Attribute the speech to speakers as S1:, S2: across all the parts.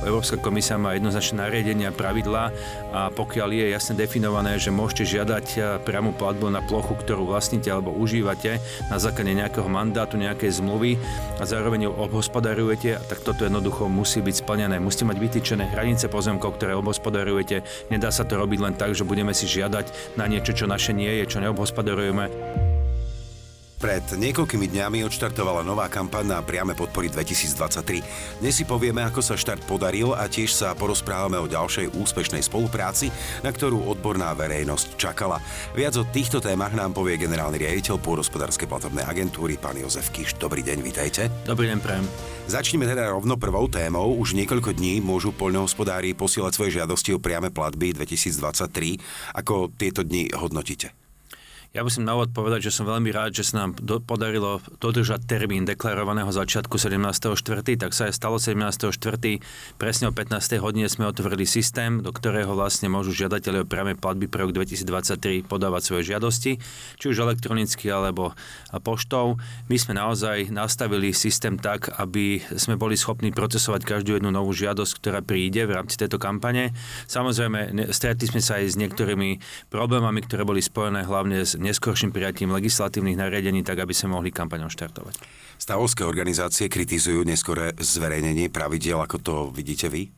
S1: Európska komisia má jednoznačné nariadenia, pravidlá a pokiaľ je jasne definované, že môžete žiadať priamu platbu na plochu, ktorú vlastníte alebo užívate na základe nejakého mandátu, nejakej zmluvy a zároveň ju obhospodarujete, tak toto jednoducho musí byť splnené. Musíte mať vytýčené hranice pozemkov, ktoré obhospodarujete. Nedá sa to robiť len tak, že budeme si žiadať na niečo, čo naše nie je, čo neobhospodarujeme.
S2: Pred niekoľkými dňami odštartovala nová kampaň na priame podpory 2023. Dnes si povieme, ako sa štart podaril a tiež sa porozprávame o ďalšej úspešnej spolupráci, na ktorú odborná verejnosť čakala. Viac o týchto témach nám povie generálny riaditeľ pôrospodárskej platobnej agentúry, pán Jozef Kiš. Dobrý deň, vítajte.
S1: Dobrý deň, prajem.
S2: Začneme teda rovno prvou témou. Už niekoľko dní môžu poľnohospodári posielať svoje žiadosti o priame platby 2023. Ako tieto dni hodnotíte?
S1: Ja musím na úvod povedať, že som veľmi rád, že sa nám do, podarilo dodržať termín deklarovaného začiatku 17.4., tak sa aj stalo 17.4. Presne o 15. hodine sme otvorili systém, do ktorého vlastne môžu žiadatelia o priame platby pre rok 2023 podávať svoje žiadosti, či už elektronicky alebo poštou. My sme naozaj nastavili systém tak, aby sme boli schopní procesovať každú jednu novú žiadosť, ktorá príde v rámci tejto kampane. Samozrejme, stretli sme sa aj s niektorými problémami, ktoré boli spojené hlavne s neskorším prijatím legislatívnych nariadení, tak aby sme mohli kampaňou štartovať.
S2: Stavovské organizácie kritizujú neskore zverejnenie pravidel, ako to vidíte vy?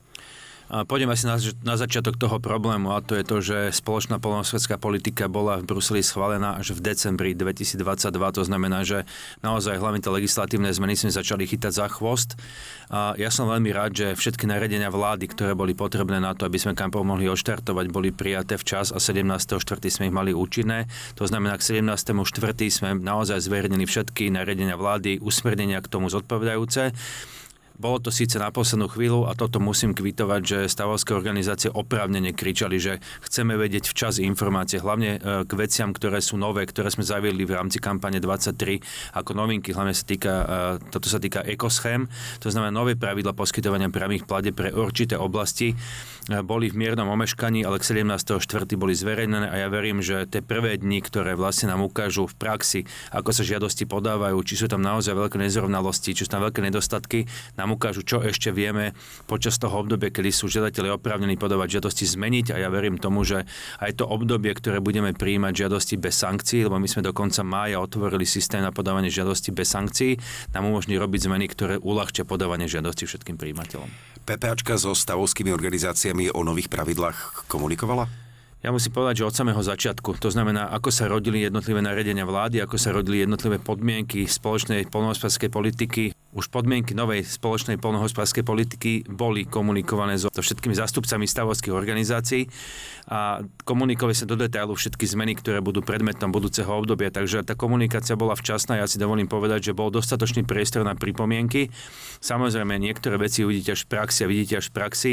S1: Poďme asi na, na začiatok toho problému a to je to, že spoločná polnohospodárska politika bola v Bruseli schválená až v decembri 2022. To znamená, že naozaj hlavne tie legislatívne zmeny sme začali chytať za chvost. A ja som veľmi rád, že všetky nariadenia vlády, ktoré boli potrebné na to, aby sme kampov mohli odštartovať, boli prijaté včas a 17.4. sme ich mali účinné. To znamená, k 17.4. sme naozaj zverejnili všetky nariadenia vlády, usmernenia k tomu zodpovedajúce. Bolo to síce na poslednú chvíľu a toto musím kvitovať, že stavovské organizácie oprávnene kričali, že chceme vedieť včas informácie, hlavne e, k veciam, ktoré sú nové, ktoré sme zaviedli v rámci kampane 23 ako novinky, hlavne sa týka, e, toto sa týka ekoschém, to znamená nové pravidla poskytovania priamých plade pre určité oblasti e, boli v miernom omeškaní, ale k 17.4. boli zverejnené a ja verím, že tie prvé dni, ktoré vlastne nám ukážu v praxi, ako sa žiadosti podávajú, či sú tam naozaj veľké nezrovnalosti, či sú tam veľké nedostatky, nám ukážu, čo ešte vieme počas toho obdobia, kedy sú žiadatelia oprávnení podávať žiadosti zmeniť a ja verím tomu, že aj to obdobie, ktoré budeme prijímať žiadosti bez sankcií, lebo my sme do konca mája otvorili systém na podávanie žiadosti bez sankcií, nám umožní robiť zmeny, ktoré uľahčia podávanie žiadosti všetkým príjimateľom.
S2: PPAčka so stavovskými organizáciami o nových pravidlách komunikovala?
S1: Ja musím povedať, že od samého začiatku, to znamená, ako sa rodili jednotlivé nariadenia vlády, ako sa rodili jednotlivé podmienky spoločnej polnohospodárskej politiky, už podmienky novej spoločnej polnohospodárskej politiky boli komunikované so, všetkými zástupcami stavovských organizácií a komunikovali sa do detailu všetky zmeny, ktoré budú predmetom budúceho obdobia. Takže tá komunikácia bola včasná. Ja si dovolím povedať, že bol dostatočný priestor na pripomienky. Samozrejme, niektoré veci uvidíte až v praxi a vidíte až v praxi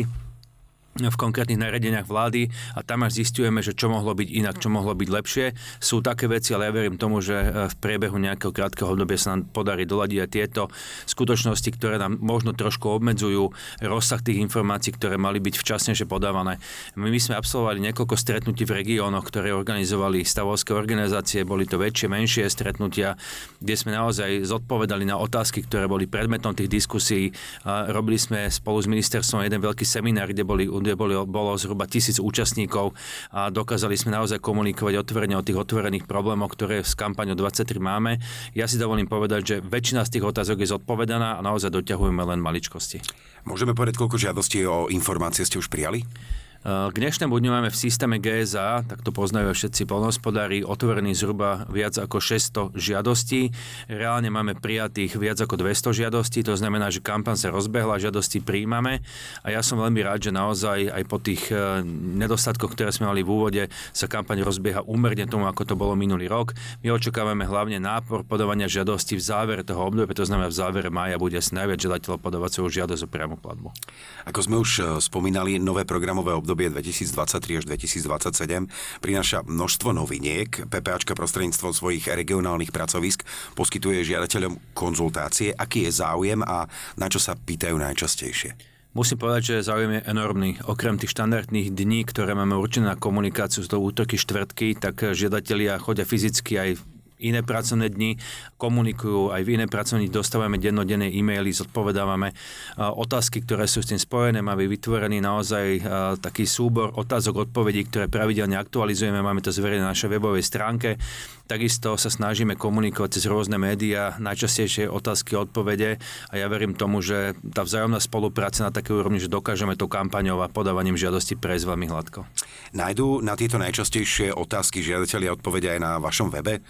S1: v konkrétnych nariadeniach vlády a tam až zistujeme, že čo mohlo byť inak, čo mohlo byť lepšie. Sú také veci, ale ja verím tomu, že e, v priebehu nejakého krátkeho obdobia sa nám podarí doladiť aj tieto skutočnosti, ktoré nám možno trošku obmedzujú rozsah tých informácií, ktoré mali byť včasnejšie podávané. My, my sme absolvovali niekoľko stretnutí v regiónoch, ktoré organizovali stavovské organizácie, boli to väčšie, menšie stretnutia, kde sme naozaj zodpovedali na otázky, ktoré boli predmetom tých diskusí. Robili sme spolu s ministerstvom jeden veľký seminár, kde boli kde bolo, bolo zhruba tisíc účastníkov a dokázali sme naozaj komunikovať otvorene o tých otvorených problémoch, ktoré s kampaňou 23 máme. Ja si dovolím povedať, že väčšina z tých otázok je zodpovedaná a naozaj doťahujeme len maličkosti.
S2: Môžeme povedať, koľko žiadostí o informácie ste už prijali?
S1: K dnešnému dňu máme v systéme GSA, tak to poznajú všetci polnohospodári, otvorený zhruba viac ako 600 žiadostí. Reálne máme prijatých viac ako 200 žiadostí, to znamená, že kampaň sa rozbehla, žiadosti príjmame a ja som veľmi rád, že naozaj aj po tých e, nedostatkoch, ktoré sme mali v úvode, sa kampaň rozbieha úmerne tomu, ako to bolo minulý rok. My očakávame hlavne nápor podávania žiadosti v závere toho obdobia, to znamená v závere mája bude asi najviac žiadateľov podávať svoju žiadosť o priamu platbu.
S2: Ako sme už e, spomínali, nové programové obdobie obdobie 2023 až 2027 prináša množstvo noviniek. PPAčka prostredníctvom svojich regionálnych pracovisk poskytuje žiadateľom konzultácie, aký je záujem a na čo sa pýtajú najčastejšie.
S1: Musím povedať, že záujem je enormný. Okrem tých štandardných dní, ktoré máme určené na komunikáciu z toho útorky, štvrtky, tak žiadatelia chodia fyzicky aj iné pracovné dni, komunikujú aj v iné pracovné dostávame dennodenné e-maily, zodpovedávame otázky, ktoré sú s tým spojené. Máme vytvorený naozaj taký súbor otázok, odpovedí, ktoré pravidelne aktualizujeme. Máme to zverejnené na našej webovej stránke. Takisto sa snažíme komunikovať cez rôzne médiá, najčastejšie otázky, odpovede a ja verím tomu, že tá vzájomná spolupráca na také úrovni, že dokážeme tou kampaňou a podávaním žiadosti prejsť veľmi hladko.
S2: Nájdú na tieto najčastejšie otázky žiadatelia odpovede aj na vašom webe?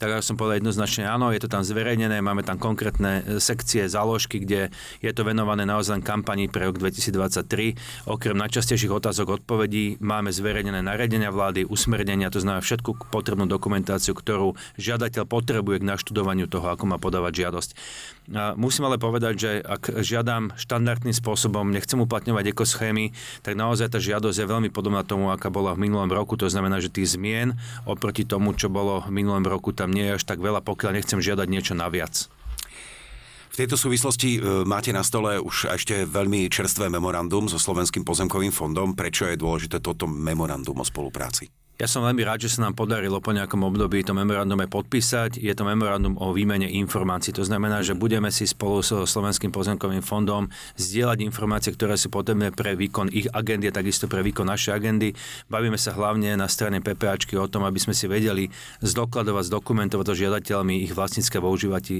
S1: Tak ako som povedal jednoznačne áno, je to tam zverejnené, máme tam konkrétne e, sekcie, záložky, kde je to venované naozaj kampani pre rok 2023. Okrem najčastejších otázok odpovedí máme zverejnené nariadenia vlády, usmernenia, to znamená všetku potrebnú dokumentáciu, ktorú žiadateľ potrebuje k naštudovaniu toho, ako má podávať žiadosť. A musím ale povedať, že ak žiadam štandardným spôsobom, nechcem uplatňovať ekoschémy, tak naozaj tá žiadosť je veľmi podobná tomu, aká bola v minulom roku. To znamená, že tých zmien oproti tomu, čo bolo v minulom roku, tam nie je až tak veľa, pokiaľ nechcem žiadať niečo naviac.
S2: V tejto súvislosti e, máte na stole už ešte veľmi čerstvé memorandum so Slovenským pozemkovým fondom. Prečo je dôležité toto memorandum o spolupráci?
S1: Ja som veľmi rád, že sa nám podarilo po nejakom období to memorandum podpísať. Je to memorandum o výmene informácií. To znamená, že budeme si spolu so Slovenským pozemkovým fondom zdieľať informácie, ktoré sú potrebné pre výkon ich agendy a takisto pre výkon našej agendy. Bavíme sa hlavne na strane PPAčky o tom, aby sme si vedeli zdokladovať, zdokumentovať to žiadateľmi ich vlastnícke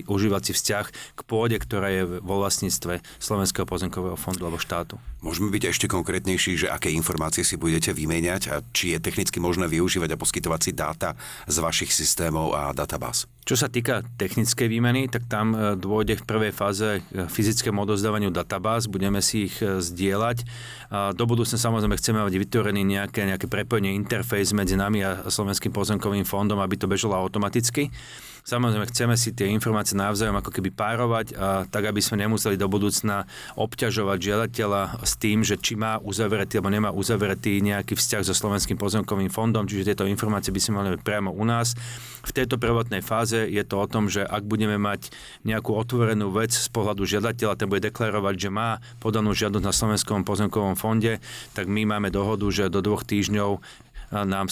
S1: užívací vzťah k pôde, ktorá je vo vlastníctve Slovenského pozemkového fondu alebo štátu.
S2: Môžeme byť ešte konkrétnejší, že aké informácie si budete vymeniať a či je technicky možné využívať a poskytovať si dáta z vašich systémov a databáz.
S1: Čo sa týka technickej výmeny, tak tam e, dôjde v prvej fáze k fyzickému odozdávaniu databáz, budeme si ich e, zdieľať. Do budúcna samozrejme chceme mať vytvorený nejaké, nejaké prepojenie, interfejs medzi nami a Slovenským pozemkovým fondom, aby to bežalo automaticky. Samozrejme, chceme si tie informácie navzájom ako keby párovať, a tak aby sme nemuseli do budúcna obťažovať žiadateľa s tým, že či má uzavretý alebo nemá uzavretý nejaký vzťah so Slovenským pozemkovým fondom, čiže tieto informácie by sme mali priamo u nás. V tejto prvotnej fáze je to o tom, že ak budeme mať nejakú otvorenú vec z pohľadu žiadateľa, ten bude deklarovať, že má podanú žiadosť na Slovenskom pozemkovom fonde, tak my máme dohodu, že do dvoch týždňov nám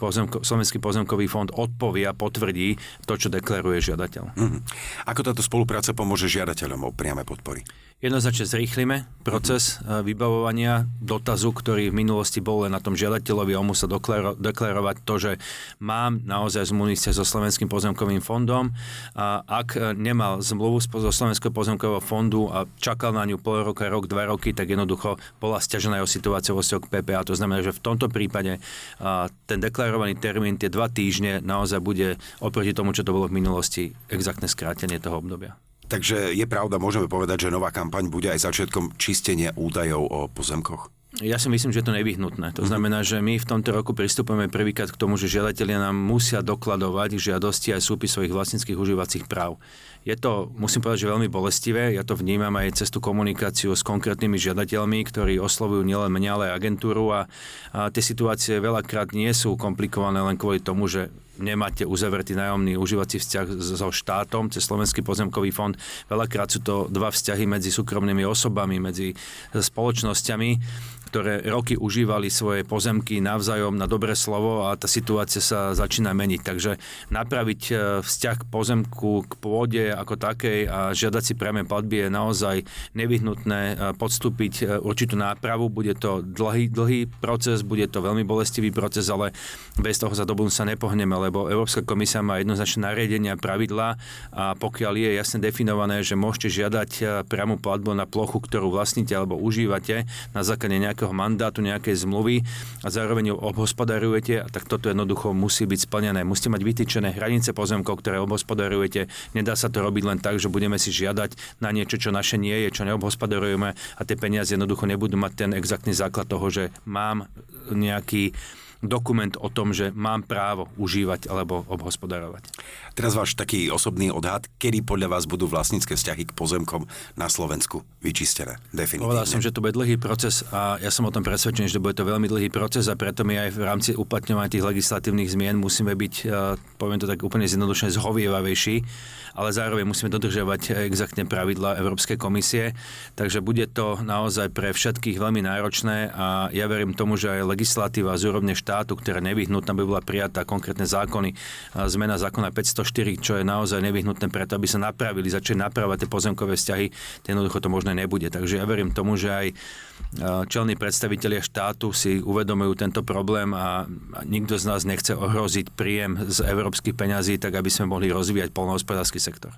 S1: pozemko, Slovenský pozemkový fond odpovie a potvrdí to, čo deklaruje žiadateľ. Mm-hmm.
S2: Ako táto spolupráca pomôže žiadateľom o priame podpory?
S1: Jednoznačne zrýchlime proces mm-hmm. vybavovania dotazu, ktorý v minulosti bol len na tom žiadateľovi. On musel deklaro- deklarovať to, že mám naozaj zmluvný so Slovenským pozemkovým fondom. A ak e, nemal zmluvu zo Slovenského pozemkového fondu a čakal na ňu pol roka, rok, dva roky, tak jednoducho bola stiažená jeho situácia vo k PPA. To znamená, že v tomto prípade a ten deklarovaný termín, tie dva týždne, naozaj bude oproti tomu, čo to bolo v minulosti, exaktné skrátenie toho obdobia.
S2: Takže je pravda, môžeme povedať, že nová kampaň bude aj začiatkom čistenia údajov o pozemkoch?
S1: Ja si myslím, že je to nevyhnutné. To znamená, že my v tomto roku pristupujeme prvýkrát k tomu, že žiadatelia nám musia dokladovať žiadosti aj súpis svojich vlastníckých užívacích práv. Je to, musím povedať, že veľmi bolestivé. Ja to vnímam aj cez tú komunikáciu s konkrétnymi žiadateľmi, ktorí oslovujú nielen mňa, ale aj agentúru a, a tie situácie veľakrát nie sú komplikované len kvôli tomu, že nemáte uzavretý nájomný užívací vzťah so štátom cez Slovenský pozemkový fond. Veľakrát sú to dva vzťahy medzi súkromnými osobami, medzi spoločnosťami ktoré roky užívali svoje pozemky navzájom na dobré slovo a tá situácia sa začína meniť. Takže napraviť e, vzťah pozemku, k pôde ako takej a žiadať si priame platby je naozaj nevyhnutné e, podstúpiť e, určitú nápravu. Bude to dlhý, dlhý proces, bude to veľmi bolestivý proces, ale bez toho sa do sa nepohneme, lebo Európska komisia má jednoznačné nariadenia, pravidlá a pokiaľ je jasne definované, že môžete žiadať priamu platbu na plochu, ktorú vlastníte alebo užívate na základe nejakého mandátu, nejakej zmluvy a zároveň ju obhospodarujete, tak toto jednoducho musí byť splnené. Musíte mať vytýčené hranice pozemkov, ktoré obhospodarujete. Nedá sa to robiť len tak, že budeme si žiadať na niečo, čo naše nie je, čo neobhospodarujeme a tie peniaze jednoducho nebudú mať ten exaktný základ toho, že mám nejaký dokument o tom, že mám právo užívať alebo obhospodarovať.
S2: Teraz váš taký osobný odhad, kedy podľa vás budú vlastnícke vzťahy k pozemkom na Slovensku vyčistené? Definitívne.
S1: Povedal som, že to bude dlhý proces a ja som o tom presvedčený, že bude to veľmi dlhý proces a preto my aj v rámci uplatňovania tých legislatívnych zmien musíme byť, poviem to tak úplne zjednodušene, zhovievavejší ale zároveň musíme dodržiavať exaktne pravidla Európskej komisie, takže bude to naozaj pre všetkých veľmi náročné a ja verím tomu, že aj legislatíva z úrovne štátu, ktorá nevyhnutná by bola prijatá, konkrétne zákony, zmena zákona 504, čo je naozaj nevyhnutné preto, aby sa napravili, začali napravať tie pozemkové vzťahy, jednoducho to možné nebude. Takže ja verím tomu, že aj čelní predstavitelia štátu si uvedomujú tento problém a nikto z nás nechce ohroziť príjem z európskych peňazí, tak aby sme mohli rozvíjať polnohospodársky sektor.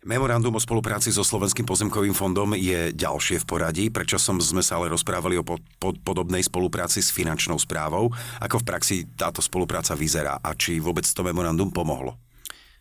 S2: Memorandum o spolupráci so Slovenským pozemkovým fondom je ďalšie v poradí, prečo som sme sa ale rozprávali o pod, pod, podobnej spolupráci s finančnou správou, ako v praxi táto spolupráca vyzerá a či vôbec to memorandum pomohlo.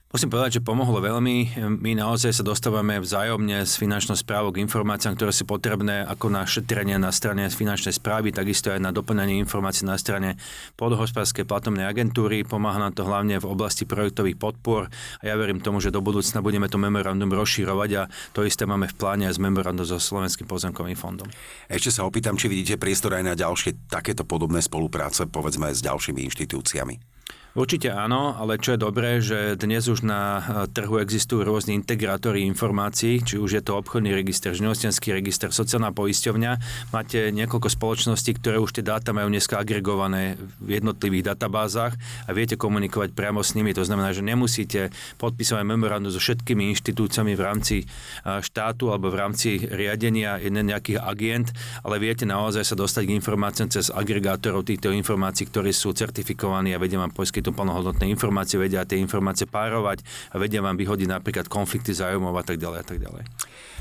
S1: Musím povedať, že pomohlo veľmi. My naozaj sa dostávame vzájomne s finančnou správou k informáciám, ktoré sú potrebné ako na šetrenie na strane finančnej správy, takisto aj na doplňanie informácií na strane podhospodárskej platobnej agentúry. Pomáha nám to hlavne v oblasti projektových podpor a ja verím tomu, že do budúcna budeme to memorandum rozširovať a to isté máme v pláne aj s memorandum so Slovenským pozemkovým fondom.
S2: Ešte sa opýtam, či vidíte priestor aj na ďalšie takéto podobné spolupráce, povedzme s ďalšími inštitúciami.
S1: Určite áno, ale čo je dobré, že dnes už na eh, trhu existujú rôzne integrátory informácií, či už je to obchodný register, živnostenský register, sociálna poisťovňa. Máte niekoľko spoločností, ktoré už tie dáta majú dneska agregované v jednotlivých databázach a viete komunikovať priamo s nimi. To znamená, že nemusíte podpisovať memorandum so všetkými inštitúciami v rámci eh, štátu alebo v rámci riadenia nejakých agent, ale viete naozaj sa dostať k informáciám cez agregátorov týchto informácií, ktorí sú certifikovaní a vedia vám poskytnúť poskytnú plnohodnotné informácie, vedia tie informácie párovať a vedia vám vyhodiť napríklad konflikty zájomov a tak ďalej a tak ďalej.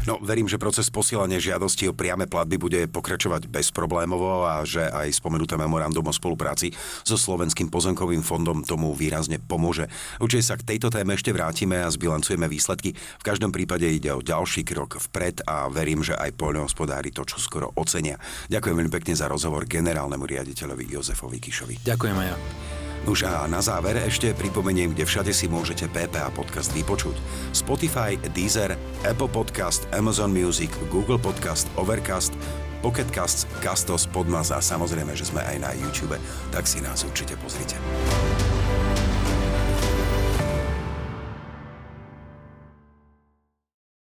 S2: No, verím, že proces posielania žiadosti o priame platby bude pokračovať bezproblémovo a že aj spomenuté memorandum o spolupráci so Slovenským pozemkovým fondom tomu výrazne pomôže. Určite sa k tejto téme ešte vrátime a zbilancujeme výsledky. V každom prípade ide o ďalší krok vpred a verím, že aj poľnohospodári to čo skoro ocenia. Ďakujem veľmi pekne za rozhovor generálnemu riaditeľovi Jozefovi Kišovi.
S1: Ďakujem aj ja.
S2: Už a na záver ešte pripomeniem, kde všade si môžete PPA podcast vypočuť. Spotify, Deezer, Apple Podcast, Amazon Music, Google Podcast, Overcast, Pocket Casts, Castos, Podmaz a samozrejme, že sme aj na YouTube, tak si nás určite pozrite.